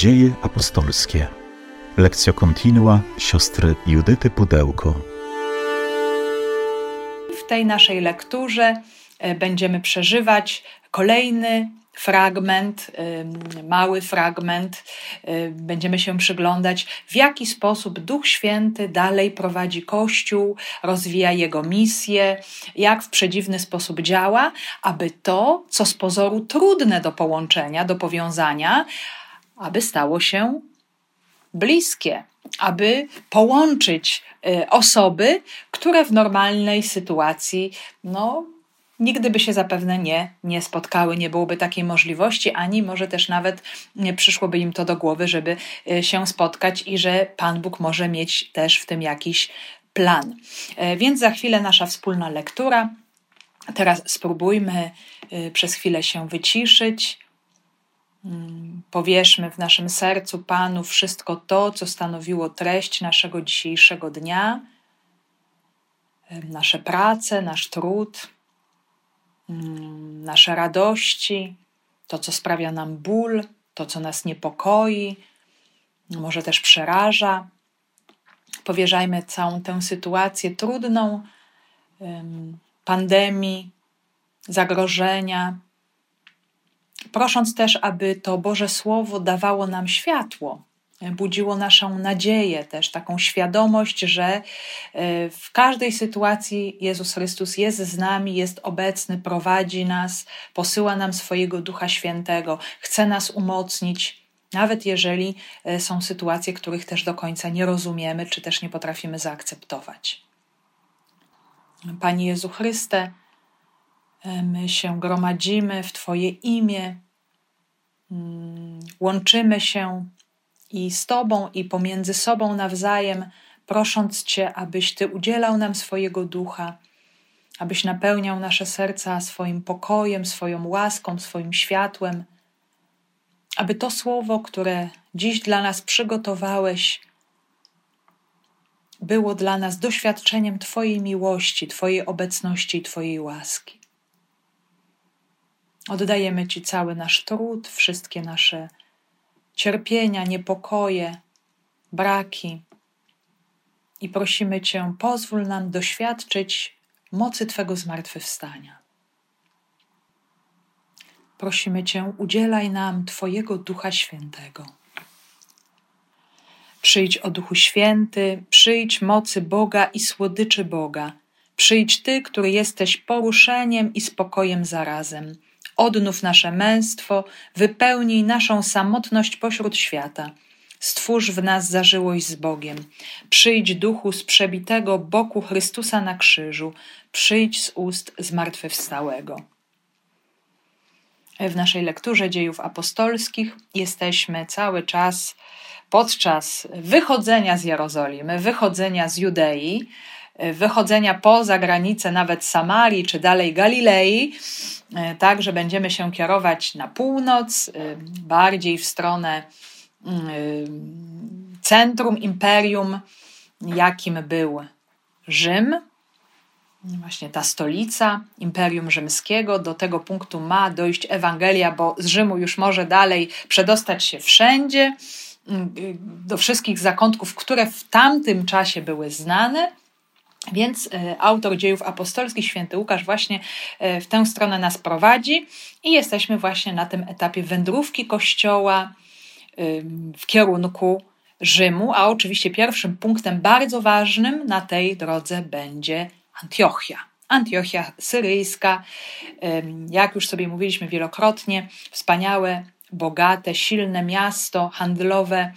Dzieje apostolskie. Lekcja kontinua siostry Judyty Pudełko. W tej naszej lekturze e, będziemy przeżywać kolejny fragment, mały fragment. Będziemy się przyglądać, w jaki sposób Duch Święty dalej prowadzi Kościół, rozwija jego misję, jak w przedziwny sposób działa, aby to, co z pozoru trudne do połączenia, do powiązania, aby stało się bliskie, aby połączyć y, osoby, które w normalnej sytuacji no, nigdy by się zapewne nie, nie spotkały, nie byłoby takiej możliwości, ani może też nawet nie przyszłoby im to do głowy, żeby y, się spotkać i że Pan Bóg może mieć też w tym jakiś plan. E, więc za chwilę nasza wspólna lektura. Teraz spróbujmy y, przez chwilę się wyciszyć. Powierzmy w naszym sercu Panu wszystko to, co stanowiło treść naszego dzisiejszego dnia, nasze prace, nasz trud nasze radości, to, co sprawia nam ból, to, co nas niepokoi, może też przeraża. Powierzajmy całą tę sytuację trudną pandemii, zagrożenia, prosząc też, aby to Boże Słowo dawało nam światło budziło naszą nadzieję, też taką świadomość, że e, w każdej sytuacji Jezus Chrystus jest z nami, jest obecny, prowadzi nas, posyła nam swojego Ducha Świętego, chce nas umocnić, nawet jeżeli e, są sytuacje, których też do końca nie rozumiemy, czy też nie potrafimy zaakceptować. Panie Jezu Chryste, my się gromadzimy w Twoje imię, mm, łączymy się i z Tobą, i pomiędzy sobą nawzajem, prosząc Cię, abyś Ty udzielał nam swojego ducha, abyś napełniał nasze serca swoim pokojem, swoją łaską, swoim światłem, aby to słowo, które dziś dla nas przygotowałeś, było dla nas doświadczeniem Twojej miłości, Twojej obecności Twojej łaski. Oddajemy Ci cały nasz trud, wszystkie nasze cierpienia, niepokoje, braki. I prosimy Cię, pozwól nam doświadczyć mocy Twego zmartwychwstania. Prosimy Cię, udzielaj nam Twojego Ducha Świętego. Przyjdź o Duchu Święty, przyjdź mocy Boga i słodyczy Boga. Przyjdź Ty, który jesteś poruszeniem i spokojem zarazem Odnów nasze męstwo, wypełnij naszą samotność pośród świata. Stwórz w nas zażyłość z Bogiem. Przyjdź duchu z przebitego boku Chrystusa na krzyżu. Przyjdź z ust zmartwychwstałego. W naszej lekturze dziejów apostolskich jesteśmy cały czas podczas wychodzenia z Jerozolimy, wychodzenia z Judei, wychodzenia poza granice nawet Samarii czy dalej Galilei, e, tak, że będziemy się kierować na północ, e, bardziej w stronę e, centrum imperium, jakim był Rzym, właśnie ta stolica Imperium Rzymskiego. Do tego punktu ma dojść Ewangelia, bo z Rzymu już może dalej przedostać się wszędzie, do wszystkich zakątków, które w tamtym czasie były znane. Więc e, autor dziejów apostolskich, święty Łukasz, właśnie e, w tę stronę nas prowadzi i jesteśmy właśnie na tym etapie wędrówki kościoła w kierunku Rzymu, a oczywiście pierwszym punktem bardzo ważnym na tej drodze będzie Antiochia. Antiochia syryjska, jak już sobie mówiliśmy wielokrotnie, wspaniałe, bogate, silne miasto handlowe,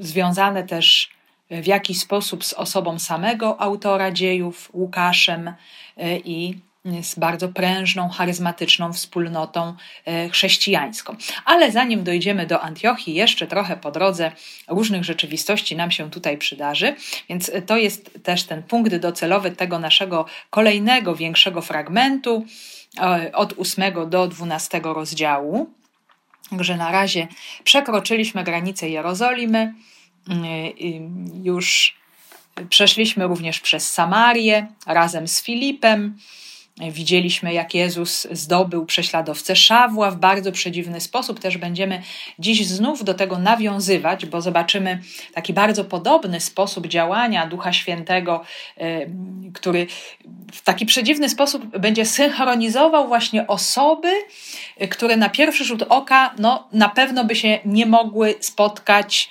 związane też w jakiś sposób z osobą samego autora dziejów, Łukaszem, e, i z bardzo prężną, charyzmatyczną wspólnotą e, chrześcijańską. Ale zanim dojdziemy do Antiochii, jeszcze trochę po drodze różnych rzeczywistości nam się tutaj przydarzy, więc to jest też ten punkt docelowy tego naszego kolejnego, większego fragmentu e, od 8 do 12 rozdziału. Także na razie przekroczyliśmy granicę Jerozolimy już przeszliśmy również przez Samarię razem z Filipem. Widzieliśmy, jak Jezus zdobył prześladowcę Szawła w bardzo przedziwny sposób. Też będziemy dziś znów do tego nawiązywać, bo zobaczymy taki bardzo podobny sposób działania Ducha Świętego, który w taki przedziwny sposób będzie synchronizował właśnie osoby, które na pierwszy rzut oka no, na pewno by się nie mogły spotkać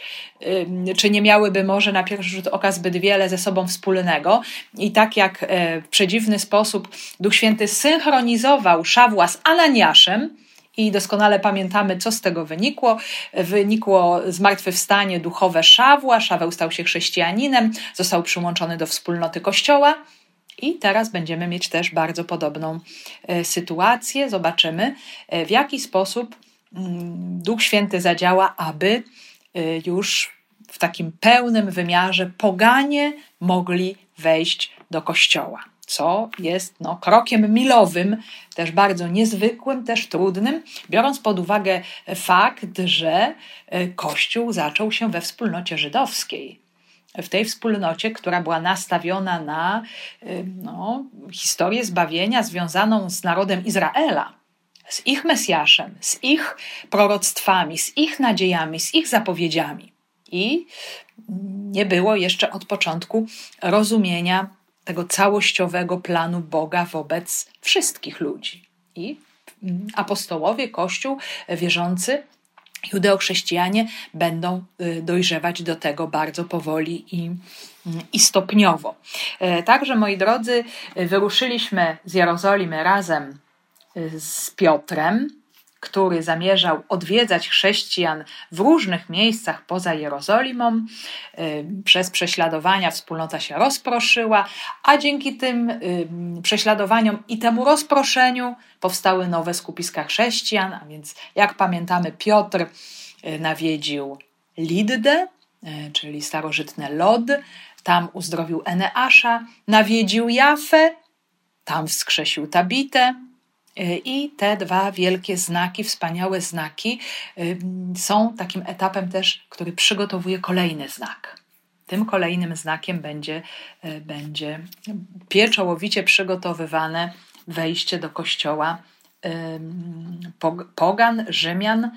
czy nie miałyby może na pierwszy rzut oka zbyt wiele ze sobą wspólnego. I tak jak e, w przedziwny sposób Duch Święty synchronizował Szawła z Ananiaszem, i doskonale pamiętamy, co z tego wynikło. Wynikło zmartwychwstanie duchowe Szawła. Szaweł stał się chrześcijaninem, został przyłączony do wspólnoty Kościoła. I teraz będziemy mieć też bardzo podobną e, sytuację. Zobaczymy, e, w jaki sposób mm, Duch Święty zadziała, aby już w takim pełnym wymiarze poganie mogli wejść do kościoła, co jest no, krokiem milowym, też bardzo niezwykłym, też trudnym, biorąc pod uwagę fakt, że y, Kościół zaczął się we wspólnocie żydowskiej. W tej wspólnocie, która była nastawiona na y, no, historię zbawienia związaną z narodem Izraela z ich Mesjaszem, z ich proroctwami, z ich nadziejami, z ich zapowiedziami. I nie było jeszcze od początku rozumienia tego całościowego planu Boga wobec wszystkich ludzi. I apostołowie, Kościół, wierzący, judeochrześcijanie będą y, dojrzewać do tego bardzo powoli i, i stopniowo. E, także, moi drodzy, wyruszyliśmy z Jerozolimy razem z Piotrem, który zamierzał odwiedzać chrześcijan w różnych miejscach poza Jerozolimą. Y, przez prześladowania wspólnota się rozproszyła, a dzięki tym y, prześladowaniom i temu rozproszeniu powstały nowe skupiska chrześcijan. A więc, jak pamiętamy, Piotr y, nawiedził Liddę, czyli starożytne Lod, tam uzdrowił Eneasza, nawiedził Jafę, tam wskrzesił Tabitę, i te dwa wielkie znaki, wspaniałe znaki, y, są takim etapem też, który przygotowuje kolejny znak. Tym kolejnym znakiem będzie, y, będzie pieczołowicie przygotowywane wejście do kościoła pogan, Rzymian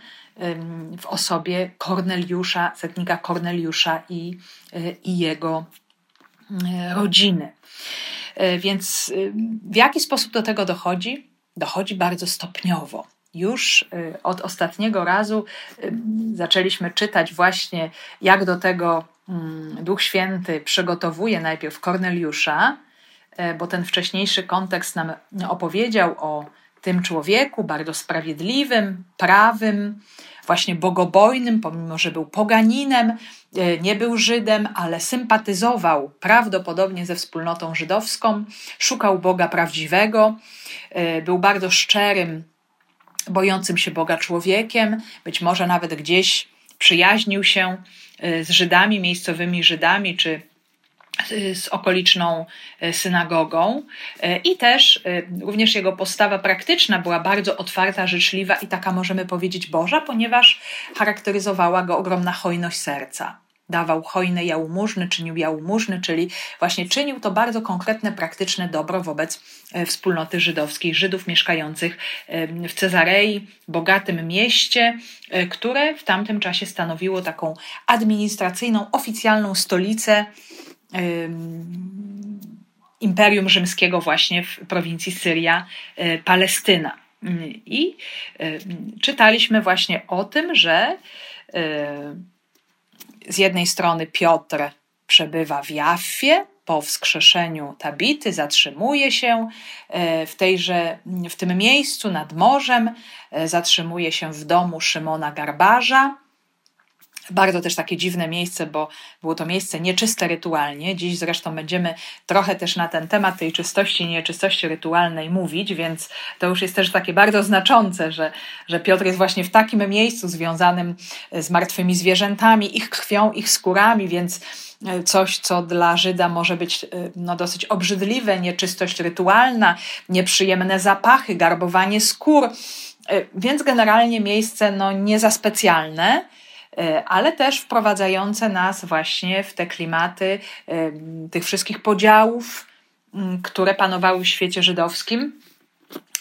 w osobie Korneliusza, setnika Korneliusza i, i jego rodziny. Więc w jaki sposób do tego dochodzi? Dochodzi bardzo stopniowo. Już y, od ostatniego razu y, zaczęliśmy czytać właśnie, jak do tego mm, Duch Święty przygotowuje najpierw Korneliusza, y, bo ten wcześniejszy kontekst nam opowiedział o tym człowieku bardzo sprawiedliwym, prawym, właśnie bogobojnym, pomimo że był poganinem, nie był Żydem, ale sympatyzował prawdopodobnie ze wspólnotą żydowską, szukał Boga prawdziwego E, był bardzo szczerym, bojącym się Boga człowiekiem, być może nawet gdzieś przyjaźnił się e, z Żydami, miejscowymi Żydami, czy e, z okoliczną synagogą. I też również jego postawa praktyczna była bardzo otwarta, życzliwa i taka możemy powiedzieć Boża, ponieważ charakteryzowała go ogromna hojność serca. Dawał hojne jałmużny, czynił jałmużny, czyli właśnie czynił to bardzo konkretne, praktyczne dobro wobec wspólnoty żydowskiej, Żydów mieszkających w Cezarei, bogatym mieście, które w tamtym czasie stanowiło taką administracyjną, oficjalną stolicę Imperium Rzymskiego właśnie w prowincji Syria, e, Palestyna. I czytaliśmy właśnie o tym, że z jednej strony Piotr przebywa w Jaffie, po wskrzeszeniu Tabity zatrzymuje się e, w, tejże, w tym miejscu nad morzem, e, zatrzymuje się w domu Szymona Garbarza, bardzo też takie dziwne miejsce, bo było to miejsce nieczyste rytualnie. Dziś zresztą będziemy trochę też na ten temat tej czystości i nieczystości rytualnej mówić, więc to już jest też takie bardzo znaczące, że, że Piotr jest właśnie w takim miejscu związanym z martwymi zwierzętami, ich krwią, ich skórami, więc e, coś, co dla Żyda może być e, no, dosyć obrzydliwe, nieczystość rytualna, nieprzyjemne zapachy, garbowanie skór, e, więc generalnie miejsce no, nie za specjalne. E, ale też wprowadzające nas właśnie w te klimaty e, tych wszystkich podziałów, mm, które panowały w świecie żydowskim,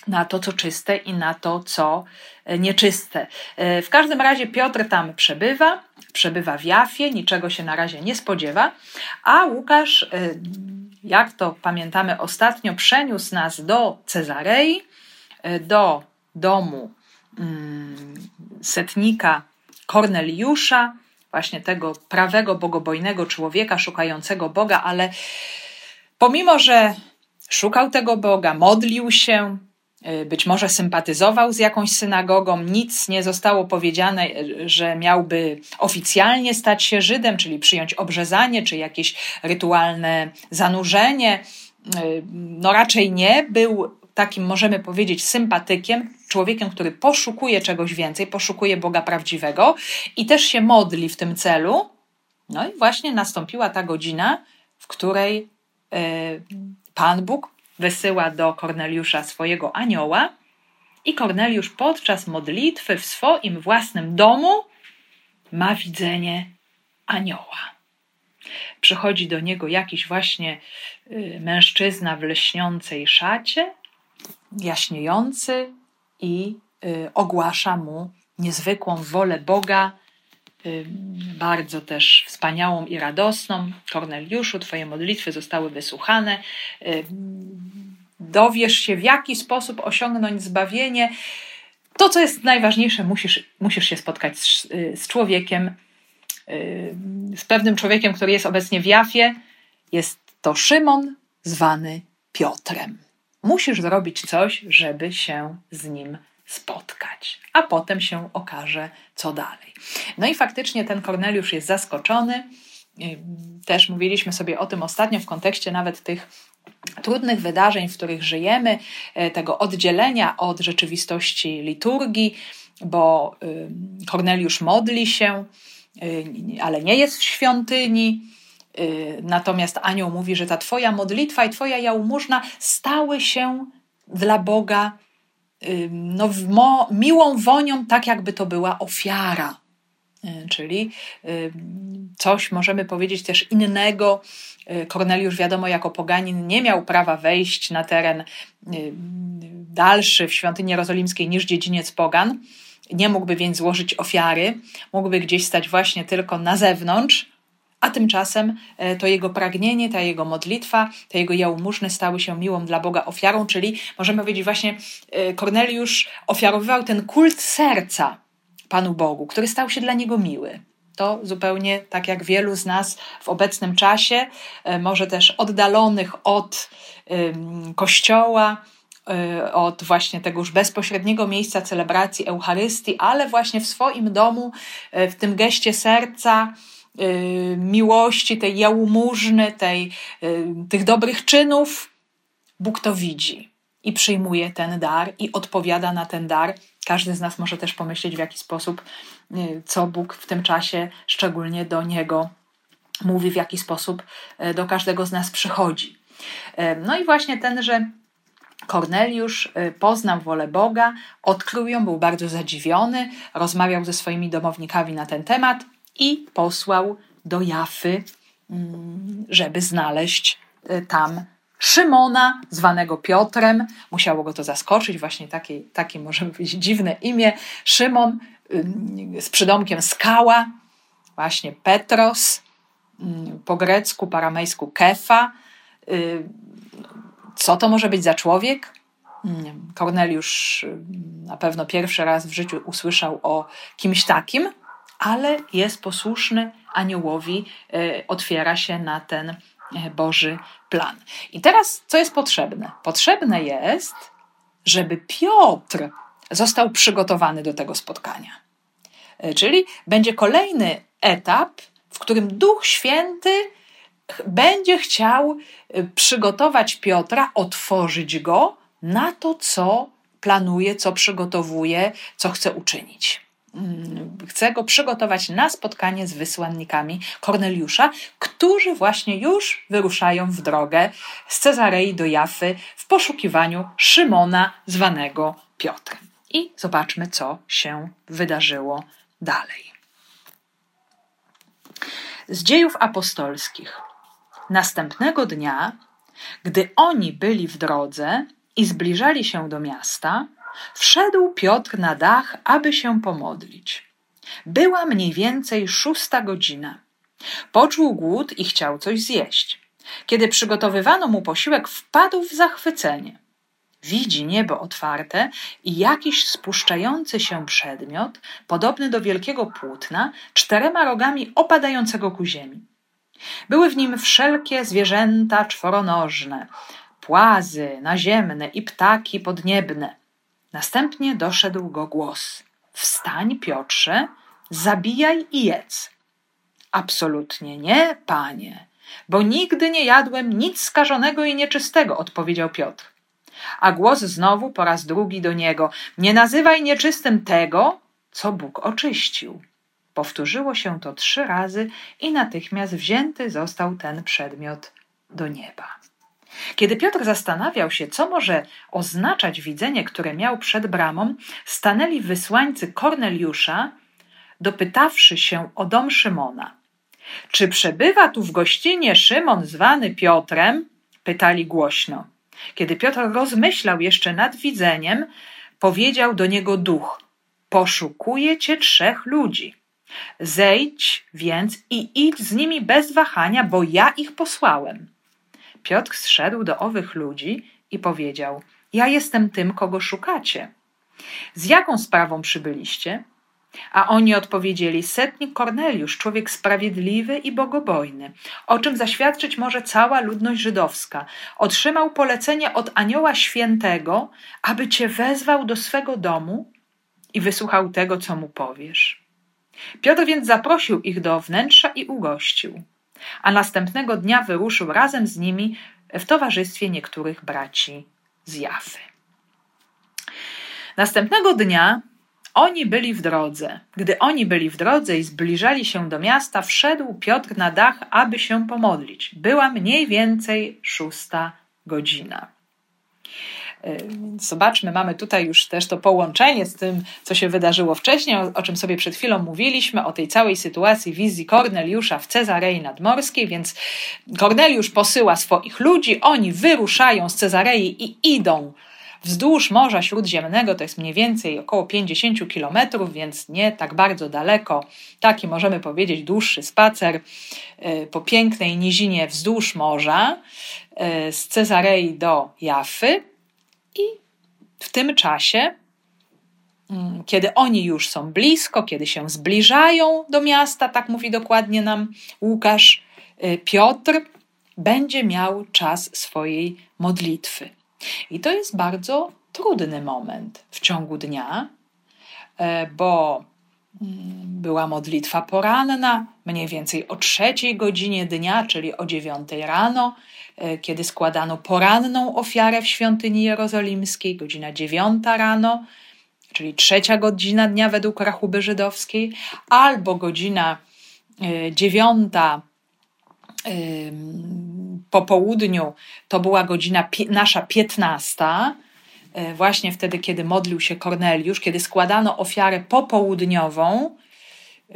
na to, co czyste i na to, co e, nieczyste. W każdym razie Piotr tam przebywa, przebywa w Jafie, niczego się na razie nie spodziewa, a Łukasz, jak to pamiętamy ostatnio, przeniósł nas do Cezarei, do domu mm, setnika Korneliusza, właśnie tego prawego, bogobojnego człowieka szukającego Boga, ale pomimo, że szukał tego Boga, modlił się, y, być może sympatyzował z jakąś synagogą, nic nie zostało powiedziane, y, że miałby oficjalnie stać się Żydem, czyli przyjąć obrzezanie, czy jakieś rytualne zanurzenie. Y, no raczej nie, był takim, możemy powiedzieć, sympatykiem, człowiekiem, który poszukuje czegoś więcej, poszukuje Boga prawdziwego i też się modli w tym celu. No i właśnie nastąpiła ta godzina, w której y, Pan Bóg wysyła do Korneliusza swojego anioła i Korneliusz podczas modlitwy w swoim własnym domu ma widzenie anioła. Przychodzi do niego jakiś właśnie y, mężczyzna w lśniącej szacie, jaśniejący i y, ogłasza mu niezwykłą wolę Boga, y, bardzo też wspaniałą i radosną. Korneliuszu, Twoje modlitwy zostały wysłuchane. Y, dowiesz się, w jaki sposób osiągnąć zbawienie. To, co jest najważniejsze, musisz, musisz się spotkać z, z człowiekiem, z pewnym człowiekiem, który jest obecnie w Jafie. Jest to Szymon, zwany Piotrem. Musisz zrobić coś, żeby się z nim spotkać, a potem się okaże, co dalej. No i faktycznie ten Korneliusz jest zaskoczony. Też mówiliśmy sobie o tym ostatnio w kontekście nawet tych trudnych wydarzeń, w których żyjemy, e, tego oddzielenia od rzeczywistości liturgii, bo Korneliusz modli się, y, ale nie jest w świątyni Y, natomiast anioł mówi, że ta Twoja modlitwa i Twoja jałmużna stały się dla Boga y, no, miłą wonią, tak jakby to była ofiara. Y, czyli coś możemy powiedzieć też innego. Korneliusz, wiadomo, jako poganin nie miał prawa wejść na teren dalszy w świątyni jerozolimskiej niż dziedziniec pogan. Nie mógłby więc złożyć ofiary, mógłby gdzieś stać właśnie tylko na zewnątrz, a tymczasem e, to jego pragnienie, ta jego modlitwa, te jego jałmużny stały się miłą dla Boga ofiarą, czyli możemy powiedzieć właśnie e, Korneliusz ofiarowywał ten kult serca Panu Bogu, który stał się dla niego miły. To zupełnie tak jak wielu z nas w obecnym czasie, e, może też oddalonych od Kościoła, od właśnie tego już bezpośredniego miejsca celebracji Eucharystii, ale właśnie w swoim domu, w tym geście serca, miłości, tej jałmużny, tej, y, tych dobrych czynów, Bóg to widzi i przyjmuje ten dar i odpowiada na ten dar. Każdy z nas może też pomyśleć, w jaki sposób, y, co Bóg w tym czasie szczególnie do niego mówi, w jaki sposób do każdego z nas przychodzi. No i właśnie ten, że Korneliusz poznał wolę Boga, odkrył ją, był bardzo zadziwiony, rozmawiał ze swoimi domownikami na ten temat i posłał do Jafy, mm, żeby znaleźć y, tam Szymona, zwanego Piotrem. Musiało go to zaskoczyć, właśnie takie, takie możemy powiedzieć dziwne imię. Szymon y, z przydomkiem skała, właśnie Petros, mm, po grecku, paramejsku Kefa. Y, co to może być za człowiek? Mm, Korneliusz na pewno pierwszy raz w życiu usłyszał o kimś takim, ale jest posłuszny aniołowi, e, otwiera się na ten e, Boży plan. I teraz co jest potrzebne? Potrzebne jest, żeby Piotr został przygotowany do tego spotkania. E, czyli będzie kolejny etap, w którym Duch Święty będzie chciał przygotować Piotra, otworzyć go na to, co planuje, co przygotowuje, co chce uczynić. Mm, chce go przygotować na spotkanie z wysłannikami Korneliusza, którzy właśnie już wyruszają w drogę z Cezarei do Jafy w poszukiwaniu Szymona zwanego Piotrem. I zobaczmy, co się wydarzyło dalej. Z dziejów apostolskich. Następnego dnia Gdy oni byli w drodze i zbliżali się do miasta, wszedł Piotr na dach, aby się pomodlić. Była mniej więcej szósta godzina. Poczuł głód i chciał coś zjeść. Kiedy przygotowywano mu posiłek, wpadł w zachwycenie. Widzi niebo otwarte i jakiś spuszczający się przedmiot, podobny do wielkiego płótna, czterema rogami opadającego ku ziemi. Były w nim wszelkie zwierzęta czworonożne, płazy naziemne i ptaki podniebne. Następnie doszedł go głos: Wstań, Piotrze, zabijaj i jedz. Absolutnie nie, panie, bo nigdy nie jadłem nic skażonego i nieczystego, odpowiedział Piotr. A głos znowu po raz drugi do niego: Nie nazywaj nieczystym tego, co Bóg oczyścił. Powtórzyło się to trzy razy i natychmiast wzięty został ten przedmiot do nieba. Kiedy Piotr zastanawiał się, co może oznaczać widzenie, które miał przed bramą, stanęli wysłańcy Korneliusza, dopytawszy się o dom Szymona. Czy przebywa tu w gościnie Szymon zwany Piotrem? pytali głośno. Kiedy Piotr rozmyślał jeszcze nad widzeniem, powiedział do niego duch: Poszukuje cię trzech ludzi. Zejdź więc i idź z nimi bez wahania, bo ja ich posłałem. Piotr zszedł do owych ludzi i powiedział: Ja jestem tym, kogo szukacie. Z jaką sprawą przybyliście? A oni odpowiedzieli: Setnik Korneliusz, człowiek sprawiedliwy i bogobojny, o czym zaświadczyć może cała ludność żydowska. Otrzymał polecenie od Anioła Świętego, aby cię wezwał do swego domu i wysłuchał tego, co mu powiesz. Piotr więc zaprosił ich do wnętrza i ugościł, a następnego dnia wyruszył razem z nimi w towarzystwie niektórych braci z Jafy. Następnego dnia oni byli w drodze. Gdy oni byli w drodze i zbliżali się do miasta, wszedł Piotr na dach, aby się pomodlić. Była mniej więcej szósta godzina. Zobaczmy, mamy tutaj już też to połączenie z tym, co się wydarzyło wcześniej, o, o czym sobie przed chwilą mówiliśmy, o tej całej sytuacji wizji Korneliusza w Cezarei Nadmorskiej, więc Korneliusz posyła swoich ludzi, oni wyruszają z Cezarei i idą wzdłuż Morza Śródziemnego, to jest mniej więcej około 50 kilometrów, więc nie tak bardzo daleko. Taki możemy powiedzieć dłuższy spacer e, po pięknej nizinie wzdłuż morza e, z Cezarei do Jafy. I w tym czasie, mm, kiedy oni już są blisko, kiedy się zbliżają do miasta, tak mówi dokładnie nam Łukasz, e, Piotr będzie miał czas swojej modlitwy. I to jest bardzo trudny moment w ciągu dnia, e, bo mm, była modlitwa poranna, mniej więcej o trzeciej godzinie dnia, czyli o dziewiątej rano, kiedy składano poranną ofiarę w świątyni jerozolimskiej, godzina dziewiąta rano, czyli trzecia godzina dnia według rachuby żydowskiej, albo godzina e, dziewiąta po południu to była godzina nasza piętnasta, e, właśnie wtedy, kiedy modlił się Korneliusz, kiedy składano ofiarę popołudniową. E,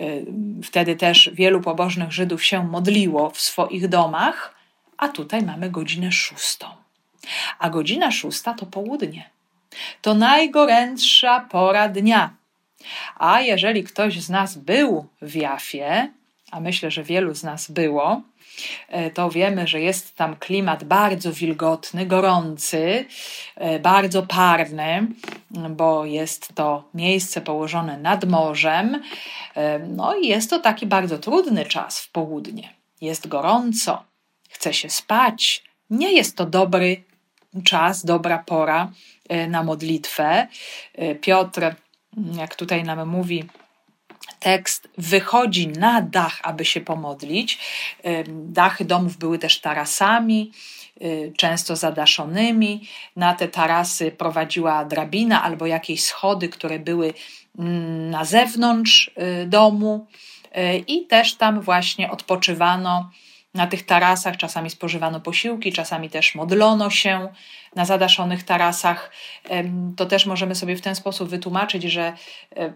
wtedy też wielu pobożnych Żydów się modliło w swoich domach, a tutaj mamy godzinę szóstą. A godzina szósta to południe. To najgorętsza pora dnia. A jeżeli ktoś z nas był w Jafie, a myślę, że wielu z nas było, E, to wiemy, że jest tam klimat bardzo wilgotny, gorący, e, bardzo parny, bo jest to miejsce położone nad morzem. E, no i jest to taki bardzo trudny czas w południe. Jest gorąco, chce się spać. Nie jest to dobry czas, dobra pora na modlitwę. Piotr, jak tutaj nam mówi, tekst wychodzi na dach, aby się pomodlić. Dachy domów były też tarasami, często zadaszonymi. Na te tarasy prowadziła drabina albo jakieś schody, które były mm, na zewnątrz domu. I też tam właśnie odpoczywano na tych tarasach, czasami spożywano posiłki, czasami też modlono się. Na zadaszonych tarasach. To też możemy sobie w ten sposób wytłumaczyć, że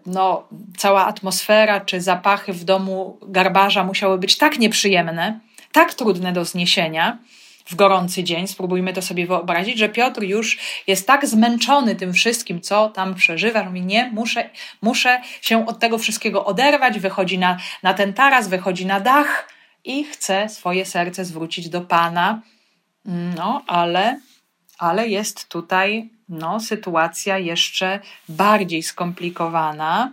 no, cała atmosfera czy zapachy w domu garbarza musiały być tak nieprzyjemne, tak trudne do zniesienia, w gorący dzień, spróbujmy to sobie wyobrazić, że Piotr już jest tak zmęczony tym wszystkim, co tam przeżywa, że mówi, nie, muszę, muszę się od tego wszystkiego oderwać, wychodzi na, na ten taras, wychodzi na dach i chce swoje serce zwrócić do Pana. No, ale, ale jest tutaj no, sytuacja jeszcze bardziej skomplikowana,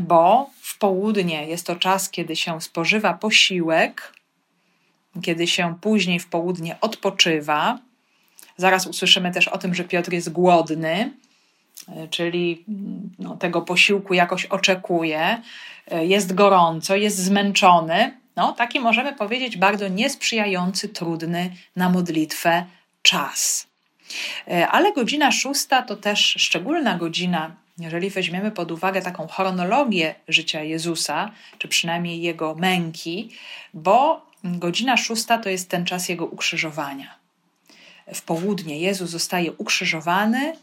bo w południe jest to czas, kiedy się spożywa posiłek, kiedy się później w południe odpoczywa. Zaraz usłyszymy też o tym, że Piotr jest głodny, czyli no, tego posiłku jakoś oczekuje, jest gorąco, jest zmęczony. No, taki możemy powiedzieć bardzo niesprzyjający, trudny na modlitwę czas. Ale godzina szósta to też szczególna godzina jeżeli weźmiemy pod uwagę taką chronologię życia Jezusa, czy przynajmniej jego męki, bo godzina szósta to jest ten czas jego ukrzyżowania. W południe Jezus zostaje ukrzyżowany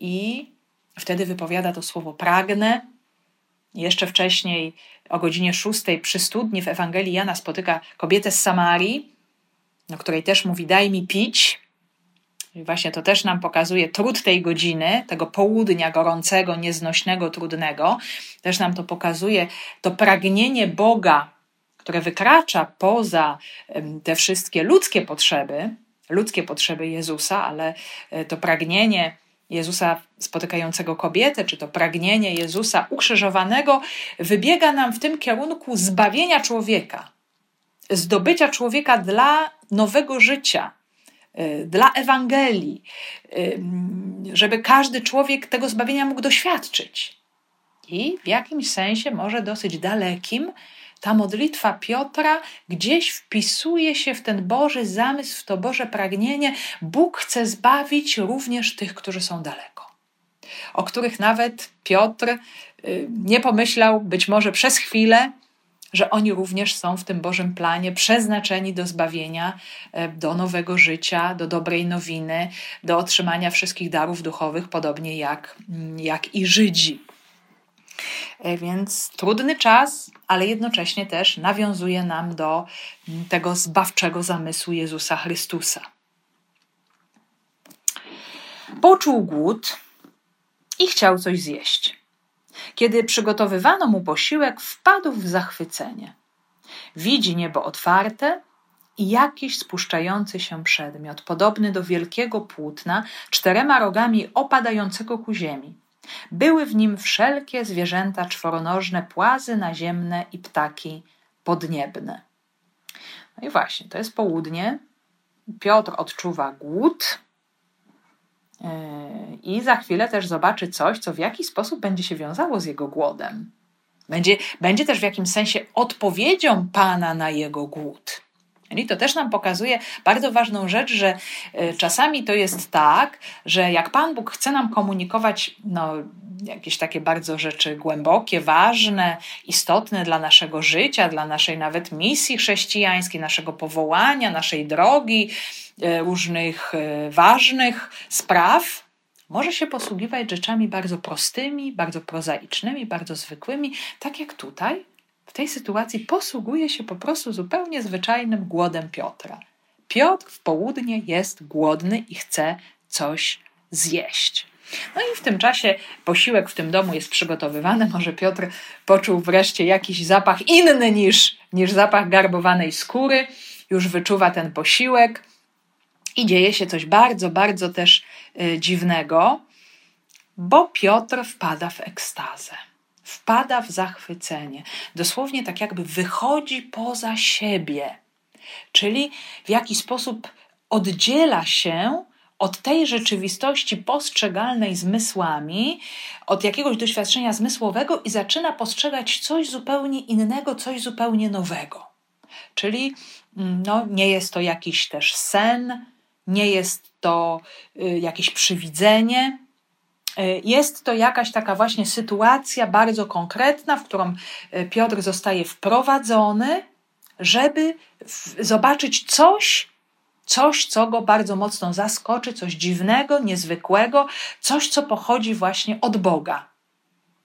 i wtedy wypowiada to słowo pragnę. Jeszcze wcześniej, o godzinie szóstej przy studni w Ewangelii Jana spotyka kobietę z Samarii, o której też mówi: Daj mi pić. I właśnie to też nam pokazuje trud tej godziny, tego południa gorącego, nieznośnego, trudnego. Też nam to pokazuje to pragnienie Boga, które wykracza poza te wszystkie ludzkie potrzeby, ludzkie potrzeby Jezusa, ale e, to pragnienie Jezusa spotykającego kobietę, czy to pragnienie Jezusa ukrzyżowanego, wybiega nam w tym kierunku zbawienia człowieka, zdobycia człowieka dla nowego życia, Y, dla Ewangelii, y, żeby każdy człowiek tego zbawienia mógł doświadczyć. I w jakimś sensie, może dosyć dalekim, ta modlitwa Piotra gdzieś wpisuje się w ten Boży zamysł, w to Boże pragnienie. Bóg chce zbawić również tych, którzy są daleko, o których nawet Piotr y, nie pomyślał, być może przez chwilę, że oni również są w tym Bożym planie przeznaczeni do zbawienia, e, do nowego życia, do dobrej nowiny, do otrzymania wszystkich darów duchowych, podobnie jak, mm, jak i Żydzi. E, więc trudny czas, ale jednocześnie też nawiązuje nam do tego zbawczego zamysłu Jezusa Chrystusa. Poczuł głód i chciał coś zjeść. Kiedy przygotowywano mu posiłek, wpadł w zachwycenie. Widzi niebo otwarte i jakiś spuszczający się przedmiot, podobny do wielkiego płótna, czterema rogami opadającego ku ziemi. Były w nim wszelkie zwierzęta czworonożne, płazy naziemne i ptaki podniebne. No i właśnie, to jest południe. Piotr odczuwa głód, i za chwilę też zobaczy coś, co w jakiś sposób będzie się wiązało z jego głodem. Będzie, będzie też w jakimś sensie odpowiedzią Pana na jego głód. I to też nam pokazuje bardzo ważną rzecz, że e, czasami to jest tak, że jak Pan Bóg chce nam komunikować no, jakieś takie bardzo rzeczy głębokie, ważne, istotne dla naszego życia, dla naszej nawet misji chrześcijańskiej, naszego powołania, naszej drogi, e, różnych e, ważnych spraw, może się posługiwać rzeczami bardzo prostymi, bardzo prozaicznymi, bardzo zwykłymi, tak jak tutaj. W tej sytuacji posługuje się po prostu zupełnie zwyczajnym głodem Piotra. Piotr w południe jest głodny i chce coś zjeść. No i w tym czasie posiłek w tym domu jest przygotowywany. Może Piotr poczuł wreszcie jakiś zapach inny niż, niż zapach garbowanej skóry. Już wyczuwa ten posiłek i dzieje się coś bardzo, bardzo też y, dziwnego, bo Piotr wpada w ekstazę. Wpada w zachwycenie. Dosłownie tak jakby wychodzi poza siebie. Czyli w jakiś sposób oddziela się od tej rzeczywistości postrzegalnej zmysłami, od jakiegoś doświadczenia zmysłowego i zaczyna postrzegać coś zupełnie innego, coś zupełnie nowego. Czyli mm, no, nie jest to jakiś też sen, nie jest to y, jakieś przywidzenie. Y, jest to jakaś taka właśnie sytuacja bardzo konkretna, w którą y, Piotr zostaje wprowadzony, żeby zobaczyć coś, coś, co go bardzo mocno zaskoczy, coś dziwnego, niezwykłego, coś, co pochodzi właśnie od Boga.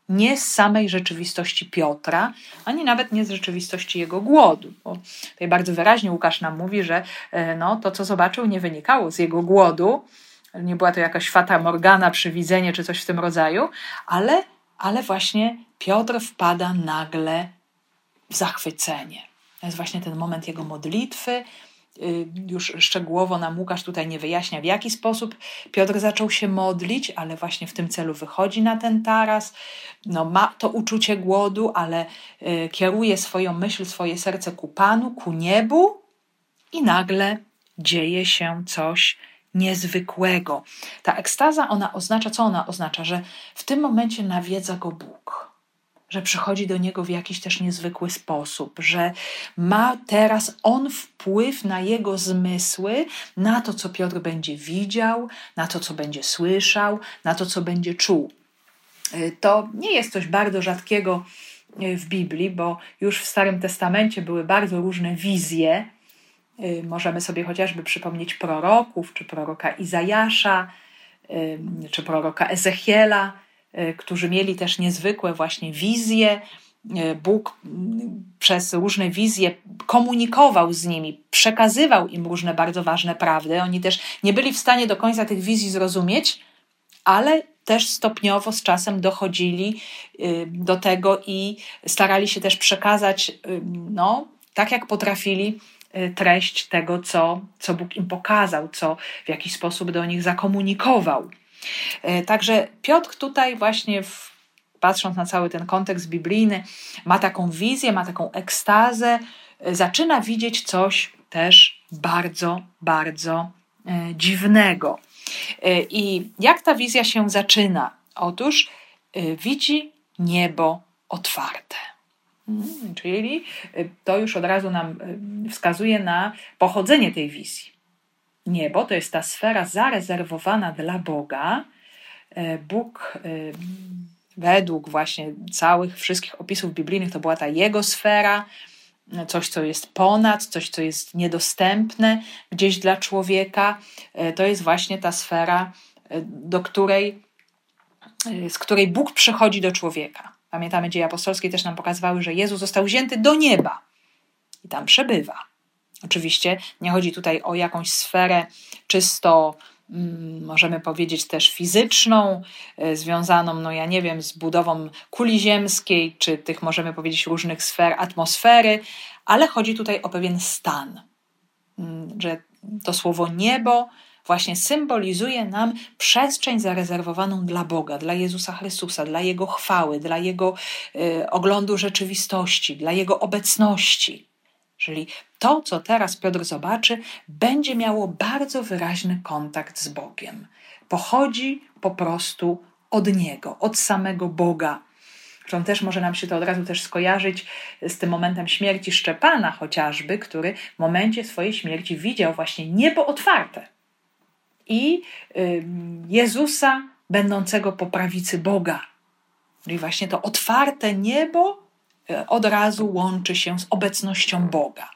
nie z samej rzeczywistości Piotra, ani nawet nie z rzeczywistości jego głodu. Bo tutaj bardzo wyraźnie Łukasz nam mówi, że e, no, to, co zobaczył, nie wynikało z jego głodu, nie była to jakaś fata morgana, przywidzenie czy coś w tym rodzaju, ale, ale właśnie Piotr wpada nagle w zachwycenie. To jest właśnie ten moment jego modlitwy, Y, już szczegółowo nam Łukasz tutaj nie wyjaśnia, w jaki sposób Piotr zaczął się modlić, ale właśnie w tym celu wychodzi na ten taras. No, ma to uczucie głodu, ale y, kieruje swoją myśl, swoje serce ku Panu, ku niebu i nagle dzieje się coś niezwykłego. Ta ekstaza, ona oznacza, co ona oznacza? Że w tym momencie nawiedza go Bóg że przychodzi do niego w jakiś też niezwykły sposób, że ma teraz on wpływ na jego zmysły, na to, co Piotr będzie widział, na to, co będzie słyszał, na to, co będzie czuł. Y, to nie jest coś bardzo rzadkiego y, w Biblii, bo już w Starym Testamencie były bardzo różne wizje. Y, możemy sobie chociażby przypomnieć proroków, czy proroka Izajasza, czy proroka Ezechiela E, którzy mieli też niezwykłe właśnie wizje. Bóg przez różne wizje komunikował z nimi, przekazywał im różne bardzo ważne prawdy. Oni też nie byli w stanie do końca tych wizji zrozumieć, ale też stopniowo z czasem dochodzili do tego i starali się też przekazać, no, tak jak potrafili, treść tego, co, co Bóg im pokazał, co w jakiś sposób do nich zakomunikował. E, także Piotr tutaj właśnie w, patrząc na cały ten kontekst biblijny, ma taką wizję, ma taką ekstazę, e, zaczyna widzieć coś też bardzo, bardzo dziwnego. I jak ta wizja się zaczyna? Otóż widzi niebo otwarte. Hmm, czyli to już od razu nam wskazuje na pochodzenie tej wizji niebo to jest ta sfera zarezerwowana dla Boga. E, Bóg e, według właśnie całych wszystkich opisów biblijnych to była ta jego sfera, coś, co jest ponad, coś, co jest niedostępne gdzieś dla człowieka. E, to jest właśnie ta sfera, do której, z której Bóg przychodzi do człowieka. Pamiętamy, dzieje apostolskie też nam pokazywały, że Jezus został wzięty do nieba i tam przebywa. Oczywiście nie chodzi tutaj o jakąś sferę czysto, mm, możemy powiedzieć też fizyczną, e, związaną, no ja nie wiem, z budową kuli ziemskiej, czy tych, możemy powiedzieć, różnych sfer atmosfery, ale chodzi tutaj o pewien stan, mm, że to słowo niebo właśnie symbolizuje nam przestrzeń zarezerwowaną dla Boga, dla Jezusa Chrystusa, dla Jego chwały, dla Jego y, oglądu rzeczywistości, dla Jego obecności. Czyli to, co teraz Piotr zobaczy, będzie miało bardzo wyraźny kontakt z Bogiem. Pochodzi po prostu od Niego, od samego Boga. Zresztą też może nam się to od razu też skojarzyć z tym momentem śmierci Szczepana chociażby, który w momencie swojej śmierci widział właśnie niebo otwarte i Jezusa będącego po prawicy Boga. Czyli właśnie to otwarte niebo e, od razu łączy się z obecnością Boga.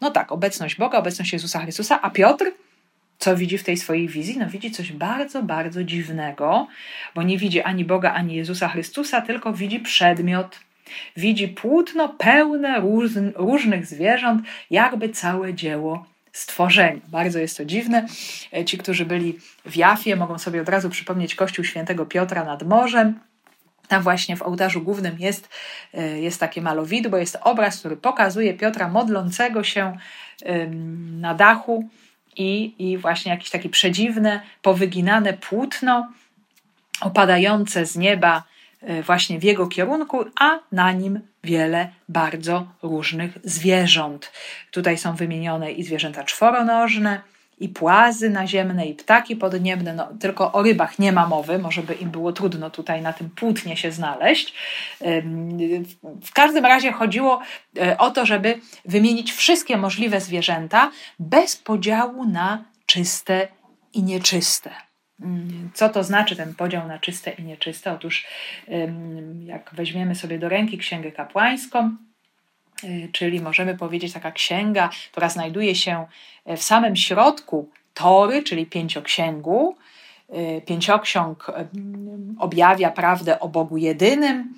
No tak, obecność Boga, obecność Jezusa Chrystusa, a Piotr co widzi w tej swojej wizji? No widzi coś bardzo, bardzo dziwnego, bo nie widzi ani Boga, ani Jezusa Chrystusa, tylko widzi przedmiot. Widzi płótno pełne róż, różnych zwierząt, jakby całe dzieło stworzenia. Bardzo jest to dziwne. E, ci, którzy byli w Jafie, mogą sobie od razu przypomnieć kościół świętego Piotra nad morzem. Tam właśnie w ołtarzu głównym jest, e, jest takie malowidło, jest obraz, który pokazuje Piotra modlącego się na dachu i, i właśnie jakieś takie przedziwne, powyginane płótno opadające z nieba właśnie w jego kierunku, a na nim wiele bardzo różnych zwierząt. Tutaj są wymienione i zwierzęta czworonożne, i płazy naziemne, i ptaki podniebne, no, tylko o rybach nie ma mowy, może by im było trudno tutaj na tym płótnie się znaleźć. W każdym razie chodziło e, o to, żeby wymienić wszystkie możliwe zwierzęta bez podziału na czyste i nieczyste. Co to znaczy ten podział na czyste i nieczyste? Otóż, jak weźmiemy sobie do ręki Księgę Kapłańską, Y, czyli możemy powiedzieć taka księga, która znajduje się w samym środku Tory, czyli pięcioksięgu, pięcioksiąg objawia prawdę o Bogu jedynym,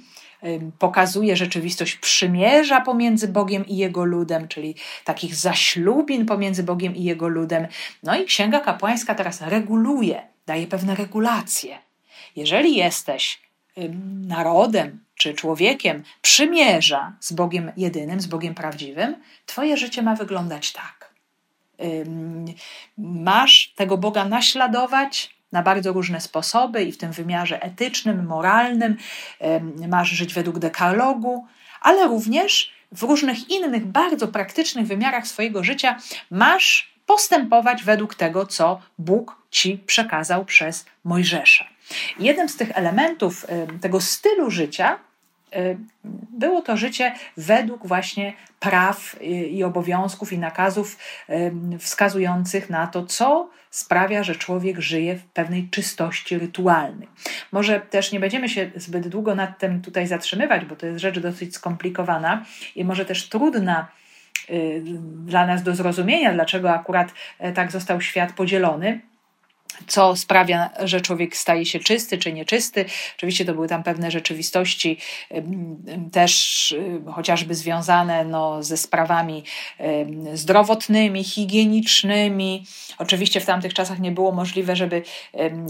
pokazuje rzeczywistość przymierza pomiędzy Bogiem i Jego ludem, czyli takich zaślubin pomiędzy Bogiem i Jego ludem. No i Księga Kapłańska teraz reguluje, daje pewne regulacje. Jeżeli jesteś narodem czy człowiekiem przymierza z Bogiem jedynym, z Bogiem prawdziwym, Twoje życie ma wyglądać tak. Masz tego Boga naśladować, na bardzo różne sposoby i w tym wymiarze etycznym, moralnym. Masz żyć według dekalogu, ale również w różnych innych, bardzo praktycznych wymiarach swojego życia masz postępować według tego, co Bóg ci przekazał przez Mojżesza. Jednym z tych elementów tego stylu życia Y, było to życie według właśnie praw i obowiązków i nakazów wskazujących na to, co sprawia, że człowiek żyje w pewnej czystości rytualnej. Może też nie będziemy się zbyt długo nad tym tutaj zatrzymywać, bo to jest rzecz dosyć skomplikowana i może też trudna y, dla nas do zrozumienia, dlaczego akurat e, tak został świat podzielony co sprawia, że człowiek staje się czysty czy nieczysty. Oczywiście to były tam pewne rzeczywistości też chociażby związane no, ze sprawami zdrowotnymi, higienicznymi. Oczywiście w tamtych czasach nie było możliwe, żeby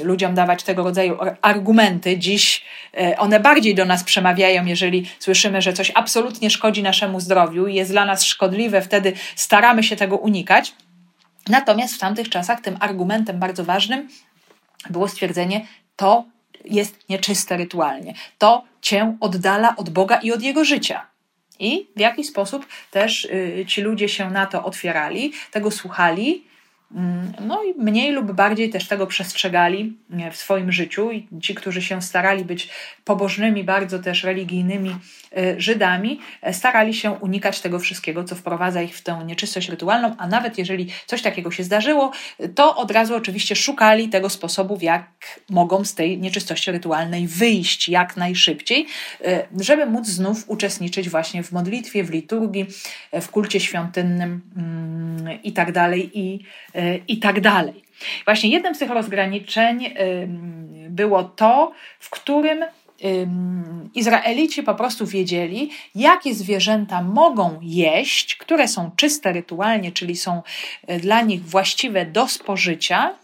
ludziom dawać tego rodzaju argumenty. Dziś e, one bardziej do nas przemawiają, jeżeli słyszymy, że coś absolutnie szkodzi naszemu zdrowiu i jest dla nas szkodliwe, wtedy staramy się tego unikać. Natomiast w tamtych czasach tym argumentem bardzo ważnym było stwierdzenie, to jest nieczyste rytualnie, to cię oddala od Boga i od Jego życia. I w jakiś sposób też y, ci ludzie się na to otwierali, tego słuchali no i mniej lub bardziej też tego przestrzegali w swoim życiu i ci, którzy się starali być pobożnymi, bardzo też religijnymi e, Żydami, e, starali się unikać tego wszystkiego, co wprowadza ich w tę nieczystość rytualną, a nawet jeżeli coś takiego się zdarzyło, to od razu oczywiście szukali tego sposobu, jak mogą z tej nieczystości rytualnej wyjść jak najszybciej, e, żeby móc znów uczestniczyć właśnie w modlitwie, w liturgii, w kulcie świątynnym mm, i tak i tak dalej. Właśnie jednym z tych rozgraniczeń było to, w którym Izraelici po prostu wiedzieli, jakie zwierzęta mogą jeść, które są czyste rytualnie, czyli są e, dla nich właściwe do spożycia,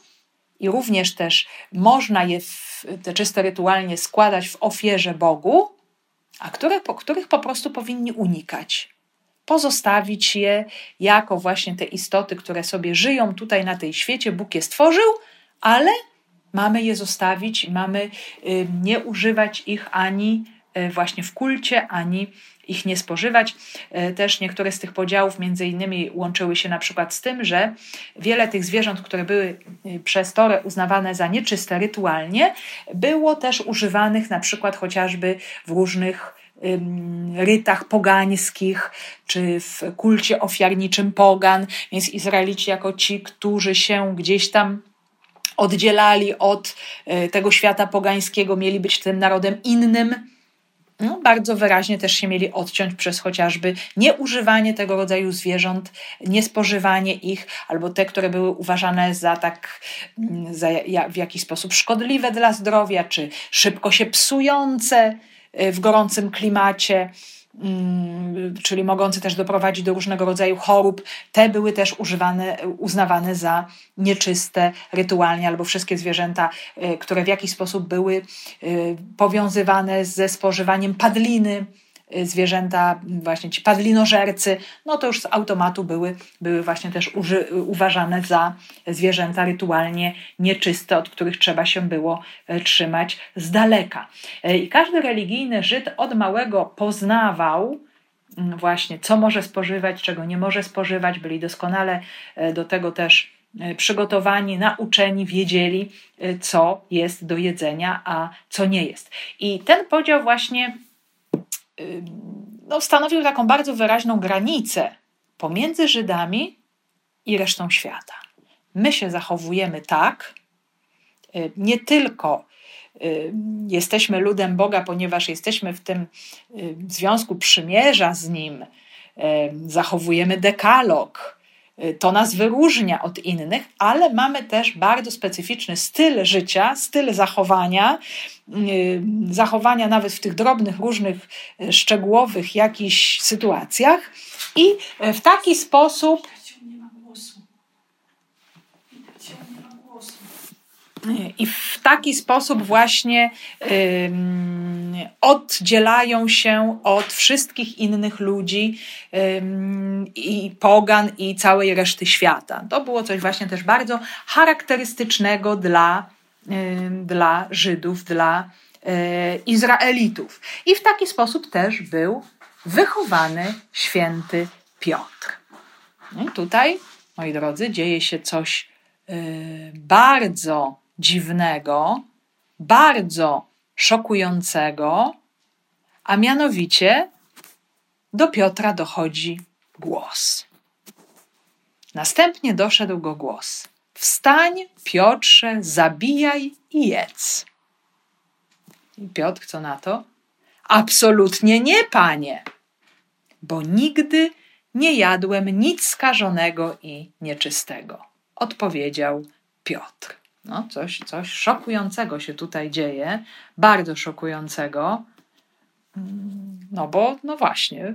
i również też można je w, te czyste rytualnie składać w ofierze Bogu, a które, po, których po prostu powinni unikać pozostawić je jako właśnie te istoty, które sobie żyją tutaj na tej świecie. Bóg je stworzył, ale mamy je zostawić, mamy y, nie używać ich ani y, właśnie w kulcie, ani ich nie spożywać. Y, też niektóre z tych podziałów między innymi łączyły się na przykład z tym, że wiele tych zwierząt, które były przez Torę uznawane za nieczyste rytualnie, było też używanych na przykład chociażby w różnych rytach pogańskich, czy w kulcie ofiarniczym pogan, więc Izraelici jako ci, którzy się gdzieś tam oddzielali od e, tego świata pogańskiego, mieli być tym narodem innym. No, bardzo wyraźnie też się mieli odciąć przez chociażby nieużywanie tego rodzaju zwierząt, niespożywanie ich, albo te, które były uważane za tak mm, za, w jakiś sposób szkodliwe dla zdrowia, czy szybko się psujące Y, w gorącym klimacie, mm, czyli mogące też doprowadzić do różnego rodzaju chorób, te były też używane, uznawane za nieczyste rytualnie, albo wszystkie zwierzęta, y, które w jakiś sposób były y, powiązywane ze spożywaniem padliny, zwierzęta, właśnie ci padlinożercy, no to już z automatu były, były właśnie też uży, uważane za zwierzęta rytualnie nieczyste, od których trzeba się było e, trzymać z daleka. E, I każdy religijny Żyd od małego poznawał, mm, właśnie, co może spożywać, czego nie może spożywać, byli doskonale e, do tego też przygotowani, nauczeni, wiedzieli, co jest do jedzenia, a co nie jest. I ten podział właśnie no, stanowił taką bardzo wyraźną granicę pomiędzy Żydami i resztą świata. My się zachowujemy tak, y, nie tylko y, jesteśmy ludem Boga, ponieważ jesteśmy w tym y, związku przymierza z Nim, zachowujemy dekalog, to nas wyróżnia od innych, ale mamy też bardzo specyficzny styl życia, styl zachowania, y, zachowania nawet w tych drobnych, różnych, y, szczegółowych jakichś sytuacjach i w taki sposób. I w taki sposób właśnie oddzielają się od wszystkich innych ludzi i pogan i całej reszty świata. To było coś właśnie też bardzo charakterystycznego dla, dla Żydów, dla e, Izraelitów. I w taki sposób też był wychowany święty Piotr. No I tutaj, moi drodzy, dzieje się coś e, bardzo dziwnego, bardzo szokującego, a mianowicie do Piotra dochodzi głos. Następnie doszedł go głos: Wstań, Piotrze, zabijaj i jedz. I Piotr co na to? Absolutnie nie, panie, bo nigdy nie jadłem nic skażonego i nieczystego. Odpowiedział Piotr. No, coś, coś szokującego się tutaj dzieje, bardzo szokującego. Mm, no bo, no właśnie,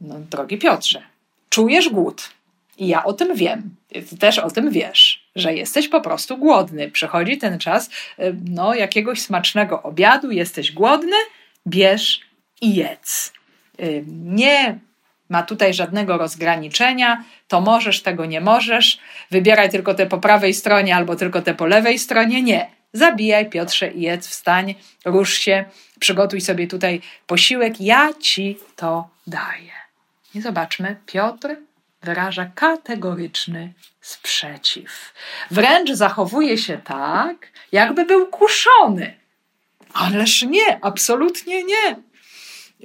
no, drogi Piotrze, czujesz głód. I ja o tym wiem. Ty też o tym wiesz, że jesteś po prostu głodny. Przychodzi ten czas y, no, jakiegoś smacznego obiadu, jesteś głodny, bierz i jedz. Y, nie ma tutaj żadnego rozgraniczenia, to możesz, tego nie możesz, wybieraj tylko te po prawej stronie albo tylko te po lewej stronie. Nie. Zabijaj, Piotrze, i jedz, wstań, rusz się, przygotuj sobie tutaj posiłek, ja ci to daję. I zobaczmy, Piotr wyraża kategoryczny sprzeciw. Wręcz zachowuje się tak, jakby był kuszony. Ależ nie, absolutnie nie.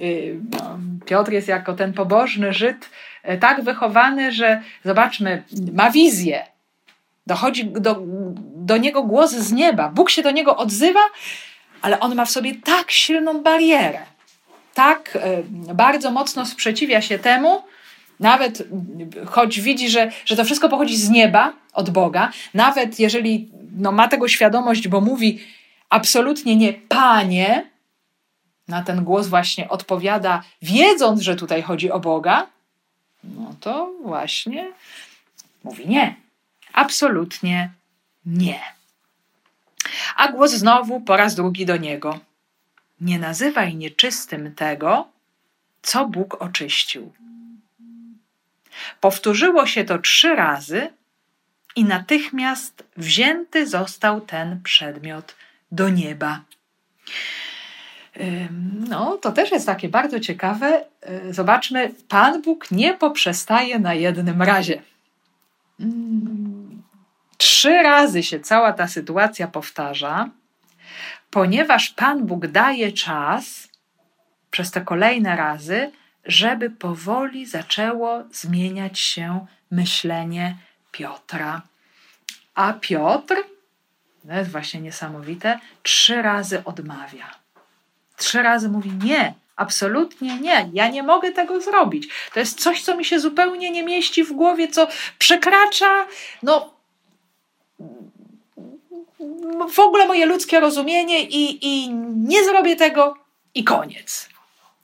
Y, no, Piotr jest jako ten pobożny Żyd e, tak wychowany, że zobaczmy, ma wizję. Dochodzi do, do niego głos z nieba. Bóg się do niego odzywa, ale on ma w sobie tak silną barierę. Tak e, bardzo mocno sprzeciwia się temu, nawet choć widzi, że, że to wszystko pochodzi z nieba, od Boga, nawet jeżeli no, ma tego świadomość, bo mówi absolutnie nie, panie, na ten głos właśnie odpowiada, wiedząc, że tutaj chodzi o Boga, no to właśnie mówi nie. Absolutnie nie. A głos znowu po raz drugi do niego. Nie nazywaj nieczystym tego, co Bóg oczyścił. Powtórzyło się to trzy razy i natychmiast wzięty został ten przedmiot do nieba. No, to też jest takie bardzo ciekawe. Y, zobaczmy, Pan Bóg nie poprzestaje na jednym razie. Trzy razy się cała ta sytuacja powtarza, ponieważ Pan Bóg daje czas przez te kolejne razy, żeby powoli zaczęło zmieniać się myślenie Piotra. A Piotr, to jest właśnie niesamowite, trzy razy odmawia. Trzy razy mówi nie, absolutnie nie, ja nie mogę tego zrobić. To jest coś, co mi się zupełnie nie mieści w głowie, co przekracza, no, w ogóle moje ludzkie rozumienie i, i nie zrobię tego i koniec.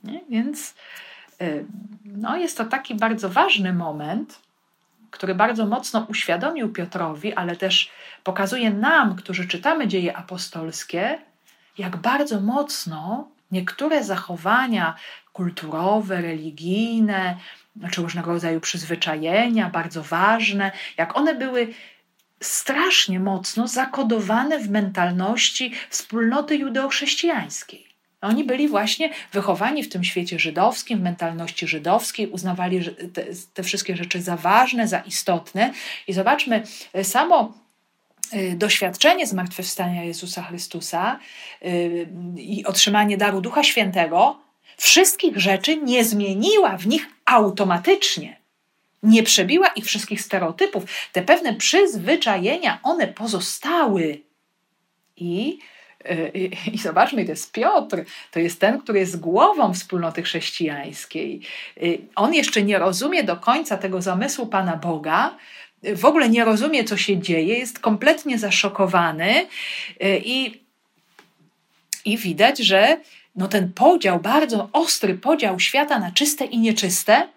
Nie? Więc y, no, jest to taki bardzo ważny moment, który bardzo mocno uświadomił Piotrowi, ale też pokazuje nam, którzy czytamy dzieje apostolskie, jak bardzo mocno niektóre zachowania kulturowe, religijne, czy różnego rodzaju przyzwyczajenia, bardzo ważne, jak one były strasznie mocno zakodowane w mentalności wspólnoty judeochrześcijańskiej. Oni byli właśnie wychowani w tym świecie żydowskim, w mentalności żydowskiej, uznawali te, te wszystkie rzeczy za ważne, za istotne. I zobaczmy, samo doświadczenie zmartwychwstania Jezusa Chrystusa y, i otrzymanie daru Ducha Świętego wszystkich rzeczy nie zmieniła w nich automatycznie. Nie przebiła ich wszystkich stereotypów. Te pewne przyzwyczajenia, one pozostały. I I zobaczmy, to jest Piotr, to jest ten, który jest głową wspólnoty chrześcijańskiej. On jeszcze nie rozumie do końca tego zamysłu Pana Boga, w ogóle nie rozumie, co się dzieje, jest kompletnie zaszokowany i, i widać, że no ten podział, bardzo ostry podział świata na czyste i nieczyste,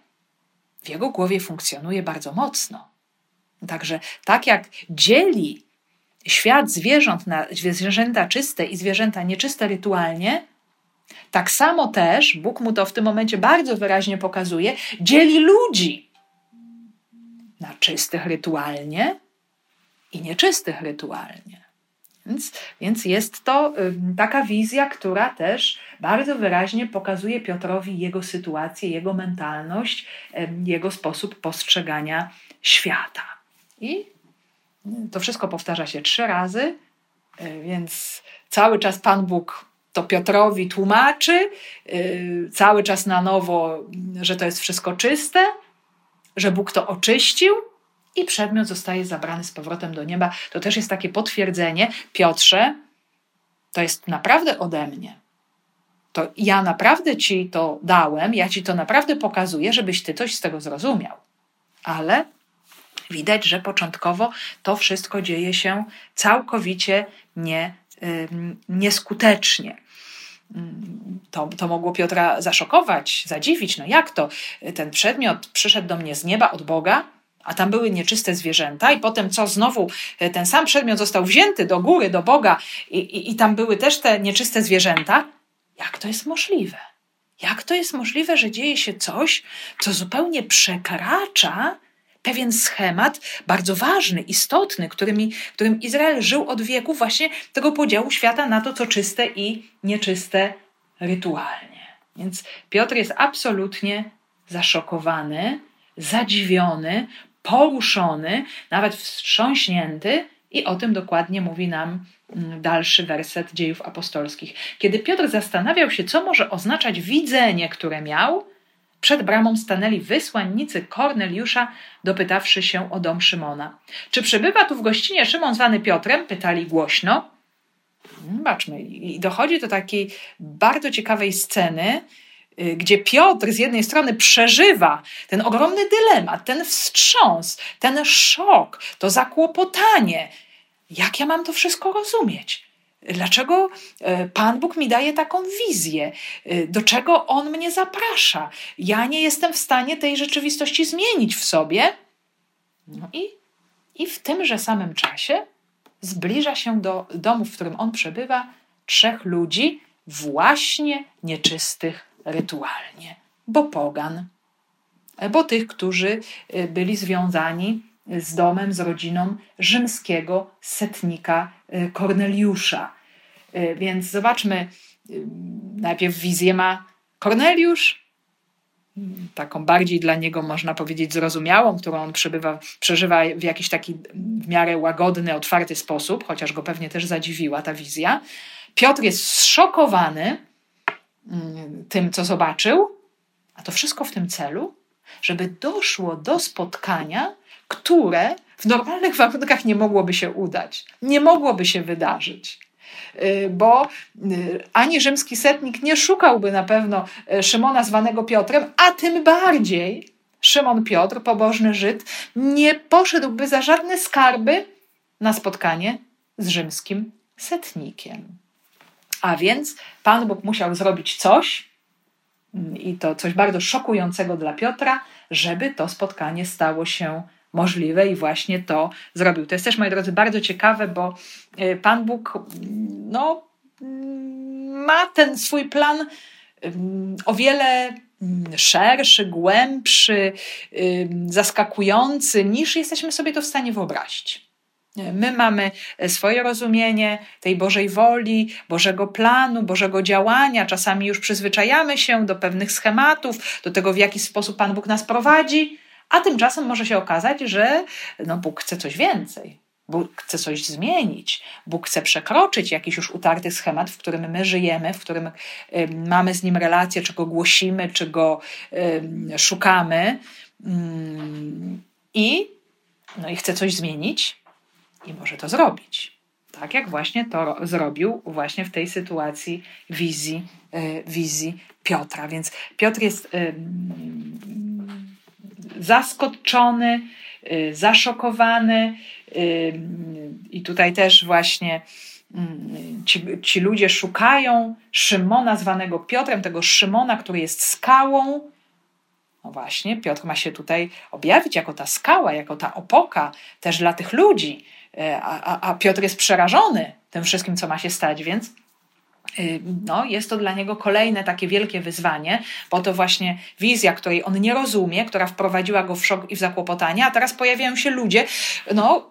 w jego głowie funkcjonuje bardzo mocno. Także tak jak dzieli świat zwierząt na zwierzęta czyste i zwierzęta nieczyste rytualnie, tak samo też, Bóg mu to w tym momencie bardzo wyraźnie pokazuje, dzieli ludzi na czystych rytualnie i nieczystych rytualnie. Więc, więc jest to taka wizja, która też bardzo wyraźnie pokazuje Piotrowi jego sytuację, jego mentalność, jego sposób postrzegania świata. I to wszystko powtarza się trzy razy, e, więc cały czas Pan Bóg to Piotrowi tłumaczy, e, cały czas na nowo, że to jest wszystko czyste, że Bóg to oczyścił i przedmiot zostaje zabrany z powrotem do nieba. To też jest takie potwierdzenie, Piotrze, to jest naprawdę ode mnie. To ja naprawdę ci to dałem, ja ci to naprawdę pokazuję, żebyś ty coś z tego zrozumiał. Ale widać, że początkowo to wszystko dzieje się całkowicie nie, nieskutecznie. To, to mogło Piotra zaszokować, zadziwić. No jak to? Ten przedmiot przyszedł do mnie z nieba od Boga, a tam były nieczyste zwierzęta, i potem co znowu ten sam przedmiot został wzięty do góry, do Boga, i, i, i tam były też te nieczyste zwierzęta. Jak to jest możliwe? Jak to jest możliwe, że dzieje się coś, co zupełnie przekracza pewien schemat bardzo ważny, istotny, którym, którym Izrael żył od wieków, właśnie tego podziału świata na to, co czyste i nieczyste rytualnie. Więc Piotr jest absolutnie zaszokowany, zadziwiony, poruszony, nawet wstrząśnięty, i o tym dokładnie mówi nam mm, dalszy werset dziejów apostolskich. Kiedy Piotr zastanawiał się, co może oznaczać widzenie, które miał, przed bramą stanęli wysłannicy Korneliusza, dopytawszy się o dom Szymona. Czy przybywa tu w gościnie Szymon zwany Piotrem? Pytali głośno. Zobaczmy, i dochodzi do takiej bardzo ciekawej sceny, Y, gdzie Piotr z jednej strony przeżywa ten ogromny dylemat, ten wstrząs, ten szok, to zakłopotanie. Jak ja mam to wszystko rozumieć? Dlaczego y, Pan Bóg mi daje taką wizję? Y, do czego On mnie zaprasza? Ja nie jestem w stanie tej rzeczywistości zmienić w sobie. No i, i w tymże samym czasie zbliża się do domu, w którym on przebywa, trzech ludzi właśnie nieczystych rytualnie, bo pogan, bo tych, którzy y, byli związani z domem, z rodziną rzymskiego setnika y, Korneliusza. Y, więc zobaczmy, najpierw wizję ma Korneliusz, taką bardziej dla niego, można powiedzieć, zrozumiałą, którą on przebywa, przeżywa w jakiś taki w miarę łagodny, otwarty sposób, chociaż go pewnie też zadziwiła ta wizja. Piotr jest zszokowany, tym, co zobaczył, a to wszystko w tym celu, żeby doszło do spotkania, które w normalnych warunkach nie mogłoby się udać, nie mogłoby się wydarzyć. Y, bo y, ani rzymski setnik nie szukałby na pewno y, Szymona zwanego Piotrem, a tym bardziej Szymon Piotr, pobożny Żyd, nie poszedłby za żadne skarby na spotkanie z rzymskim setnikiem. A więc Pan Bóg musiał zrobić coś, mm, i to coś bardzo szokującego dla Piotra, żeby to spotkanie stało się możliwe i właśnie to zrobił. To jest też, moi drodzy, bardzo ciekawe, bo y, Pan Bóg mm, no, mm, ma ten swój plan o wiele szerszy, głębszy, zaskakujący, niż jesteśmy sobie to w stanie wyobrazić. My mamy swoje rozumienie tej Bożej woli, Bożego planu, Bożego działania. Czasami już przyzwyczajamy się do pewnych schematów, do tego, w jaki sposób Pan Bóg nas prowadzi, a tymczasem może się okazać, że no, Bóg chce coś więcej. Bóg chce coś zmienić, Bóg chce przekroczyć jakiś już utarty schemat, w którym my żyjemy, w którym mamy z nim relację, czy go głosimy, czy go szukamy. Y, I, no i chce coś zmienić, i może to zrobić. Tak jak właśnie to zrobił właśnie w tej sytuacji wizji, wizji Piotra. Więc Piotr jest zaskoczony, zaszokowany i tutaj też właśnie Mm, ci, ci ludzie szukają Szymona zwanego Piotrem, tego Szymona, który jest skałą. No właśnie, Piotr ma się tutaj objawić jako ta skała, jako ta opoka też dla tych ludzi. E, a, a, a Piotr jest przerażony tym wszystkim, co ma się stać, więc y, no, jest to dla niego kolejne takie wielkie wyzwanie, bo to właśnie wizja, której on nie rozumie, która wprowadziła go w szok i w zakłopotanie, a teraz pojawiają się ludzie, no,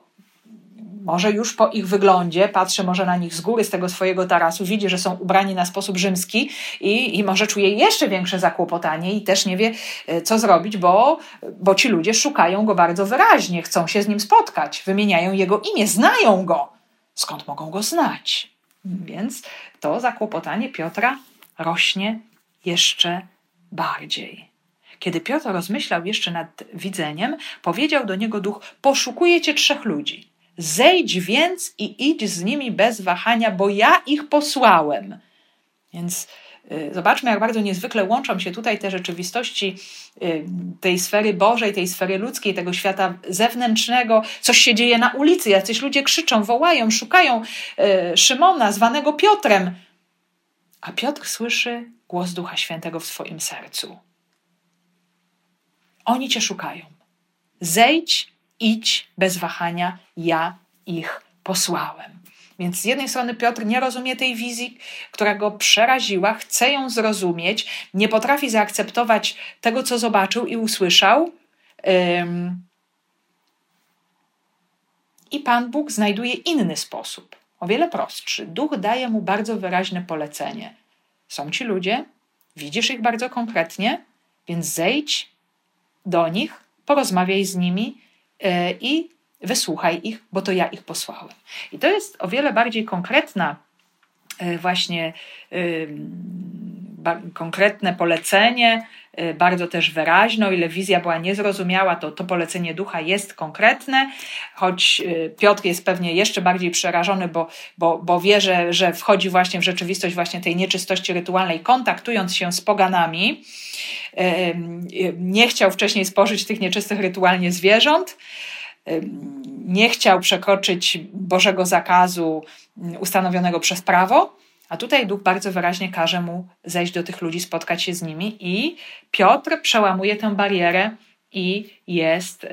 może już po ich wyglądzie, patrzy może na nich z góry, z tego swojego tarasu, widzi, że są ubrani na sposób rzymski i, i może czuje jeszcze większe zakłopotanie i też nie wie, e, co zrobić, bo, bo ci ludzie szukają go bardzo wyraźnie, chcą się z nim spotkać, wymieniają jego imię, znają go. Skąd mogą go znać? Więc to zakłopotanie Piotra rośnie jeszcze bardziej. Kiedy Piotr rozmyślał jeszcze nad widzeniem, powiedział do niego duch: Poszukuję cię trzech ludzi. Zejdź więc i idź z nimi bez wahania, bo ja ich posłałem. Więc zobaczmy, jak bardzo niezwykle łączą się tutaj te rzeczywistości y, tej sfery Bożej, tej sfery ludzkiej, tego świata zewnętrznego. Coś się dzieje na ulicy, jacyś ludzie krzyczą, wołają, szukają y, Szymona, zwanego Piotrem. A Piotr słyszy głos Ducha Świętego w swoim sercu. Oni cię szukają. Zejdź idź bez wahania, ja ich posłałem. Więc z jednej strony Piotr nie rozumie tej wizji, która go przeraziła, chce ją zrozumieć, nie potrafi zaakceptować tego, co zobaczył i usłyszał. I Pan Bóg znajduje inny sposób, o wiele prostszy. Duch daje mu bardzo wyraźne polecenie. Są ci ludzie, widzisz ich bardzo konkretnie, więc zejdź do nich, porozmawiaj z nimi E, i wysłuchaj ich, bo to ja ich posłałem. I to jest o wiele bardziej konkretna e, właśnie konkretne polecenie, e, bardzo też wyraźne, o ile wizja była niezrozumiała, to to polecenie ducha jest konkretne, choć Piotr jest pewnie jeszcze bardziej przerażony, bo, bo, bo wie, że, że wchodzi właśnie w rzeczywistość właśnie tej nieczystości rytualnej, kontaktując się z poganami, nie chciał wcześniej spożyć tych nieczystych rytualnie zwierząt, nie chciał przekroczyć Bożego zakazu mm, ustanowionego przez prawo, a tutaj duch bardzo wyraźnie każe mu zejść do tych ludzi, spotkać się z nimi, i Piotr przełamuje tę barierę i jest y,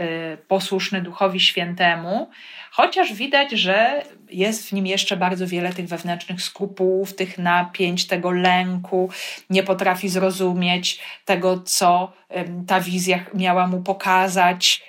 posłuszny Duchowi Świętemu, chociaż widać, że jest w nim jeszcze bardzo wiele tych wewnętrznych skrupułów, tych napięć, tego lęku, nie potrafi zrozumieć tego, co ta wizja miała mu pokazać.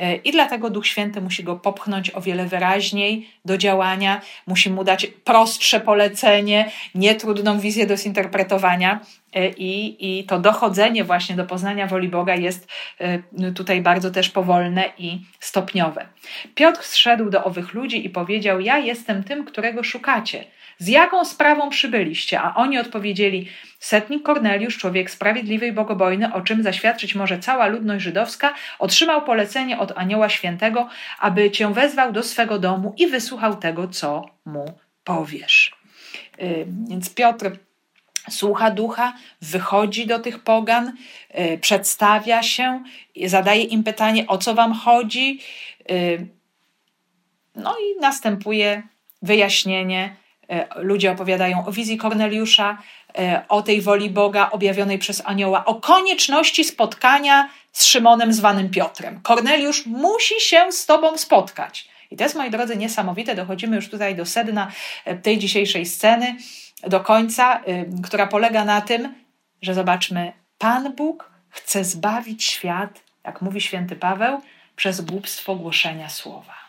E, I dlatego Duch Święty musi go popchnąć o wiele wyraźniej do działania, musi mu dać prostsze polecenie, nietrudną wizję do zinterpretowania. E, I, I to dochodzenie właśnie do poznania woli Boga jest e, tutaj bardzo też powolne i stopniowe. Piotr zszedł do owych ludzi i powiedział: Ja jestem tym, którego szukacie. Z jaką sprawą przybyliście? A oni odpowiedzieli: Setnik Korneliusz, człowiek sprawiedliwy i bogobojny, o czym zaświadczyć może cała ludność żydowska, otrzymał polecenie od Anioła Świętego, aby cię wezwał do swego domu i wysłuchał tego, co mu powiesz. Y, więc Piotr słucha ducha, wychodzi do tych pogan, y, przedstawia się, zadaje im pytanie, o co wam chodzi. Y, no i następuje wyjaśnienie. Ludzie opowiadają o wizji Korneliusza, E, o tej woli Boga objawionej przez anioła, o konieczności spotkania z Szymonem zwanym Piotrem. Korneliusz musi się z Tobą spotkać. I to jest, moi drodzy, niesamowite. Dochodzimy już tutaj do sedna e, tej dzisiejszej sceny, do końca, e, która polega na tym, że zobaczmy, Pan Bóg chce zbawić świat, jak mówi święty Paweł, przez głupstwo głoszenia słowa.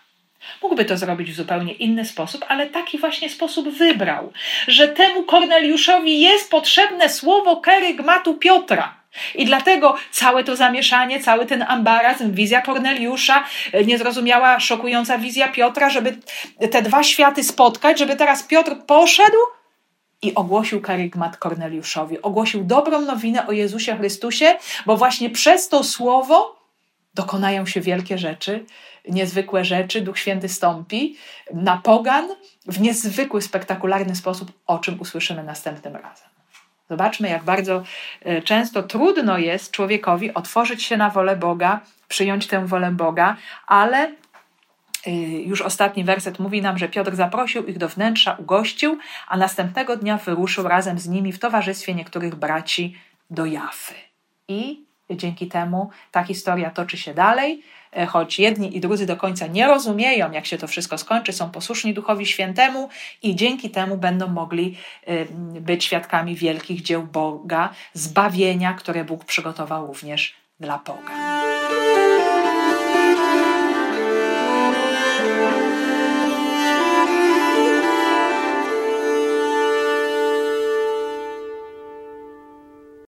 Mógłby to zrobić w zupełnie inny sposób, ale taki właśnie sposób wybrał, że temu Korneliuszowi jest potrzebne słowo kerygmatu Piotra. I dlatego całe to zamieszanie, cały ten ambarazm, wizja Korneliusza, niezrozumiała, szokująca wizja Piotra, żeby te dwa światy spotkać, żeby teraz Piotr poszedł i ogłosił karygmat Korneliuszowi. Ogłosił dobrą nowinę o Jezusie Chrystusie, bo właśnie przez to słowo dokonają się wielkie rzeczy, niezwykłe rzeczy, Duch Święty stąpi na pogan w niezwykły, spektakularny sposób, o czym usłyszymy następnym razem. Zobaczmy, jak bardzo e, często trudno jest człowiekowi otworzyć się na wolę Boga, przyjąć tę wolę Boga, ale e, już ostatni werset mówi nam, że Piotr zaprosił ich do wnętrza, ugościł, a następnego dnia wyruszył razem z nimi w towarzystwie niektórych braci do Jafy. I dzięki temu ta historia toczy się dalej. E, choć jedni i drudzy do końca nie rozumieją, jak się to wszystko skończy, są posłuszni Duchowi Świętemu i dzięki temu będą mogli być świadkami wielkich dzieł Boga, zbawienia, które Bóg przygotował również dla Boga.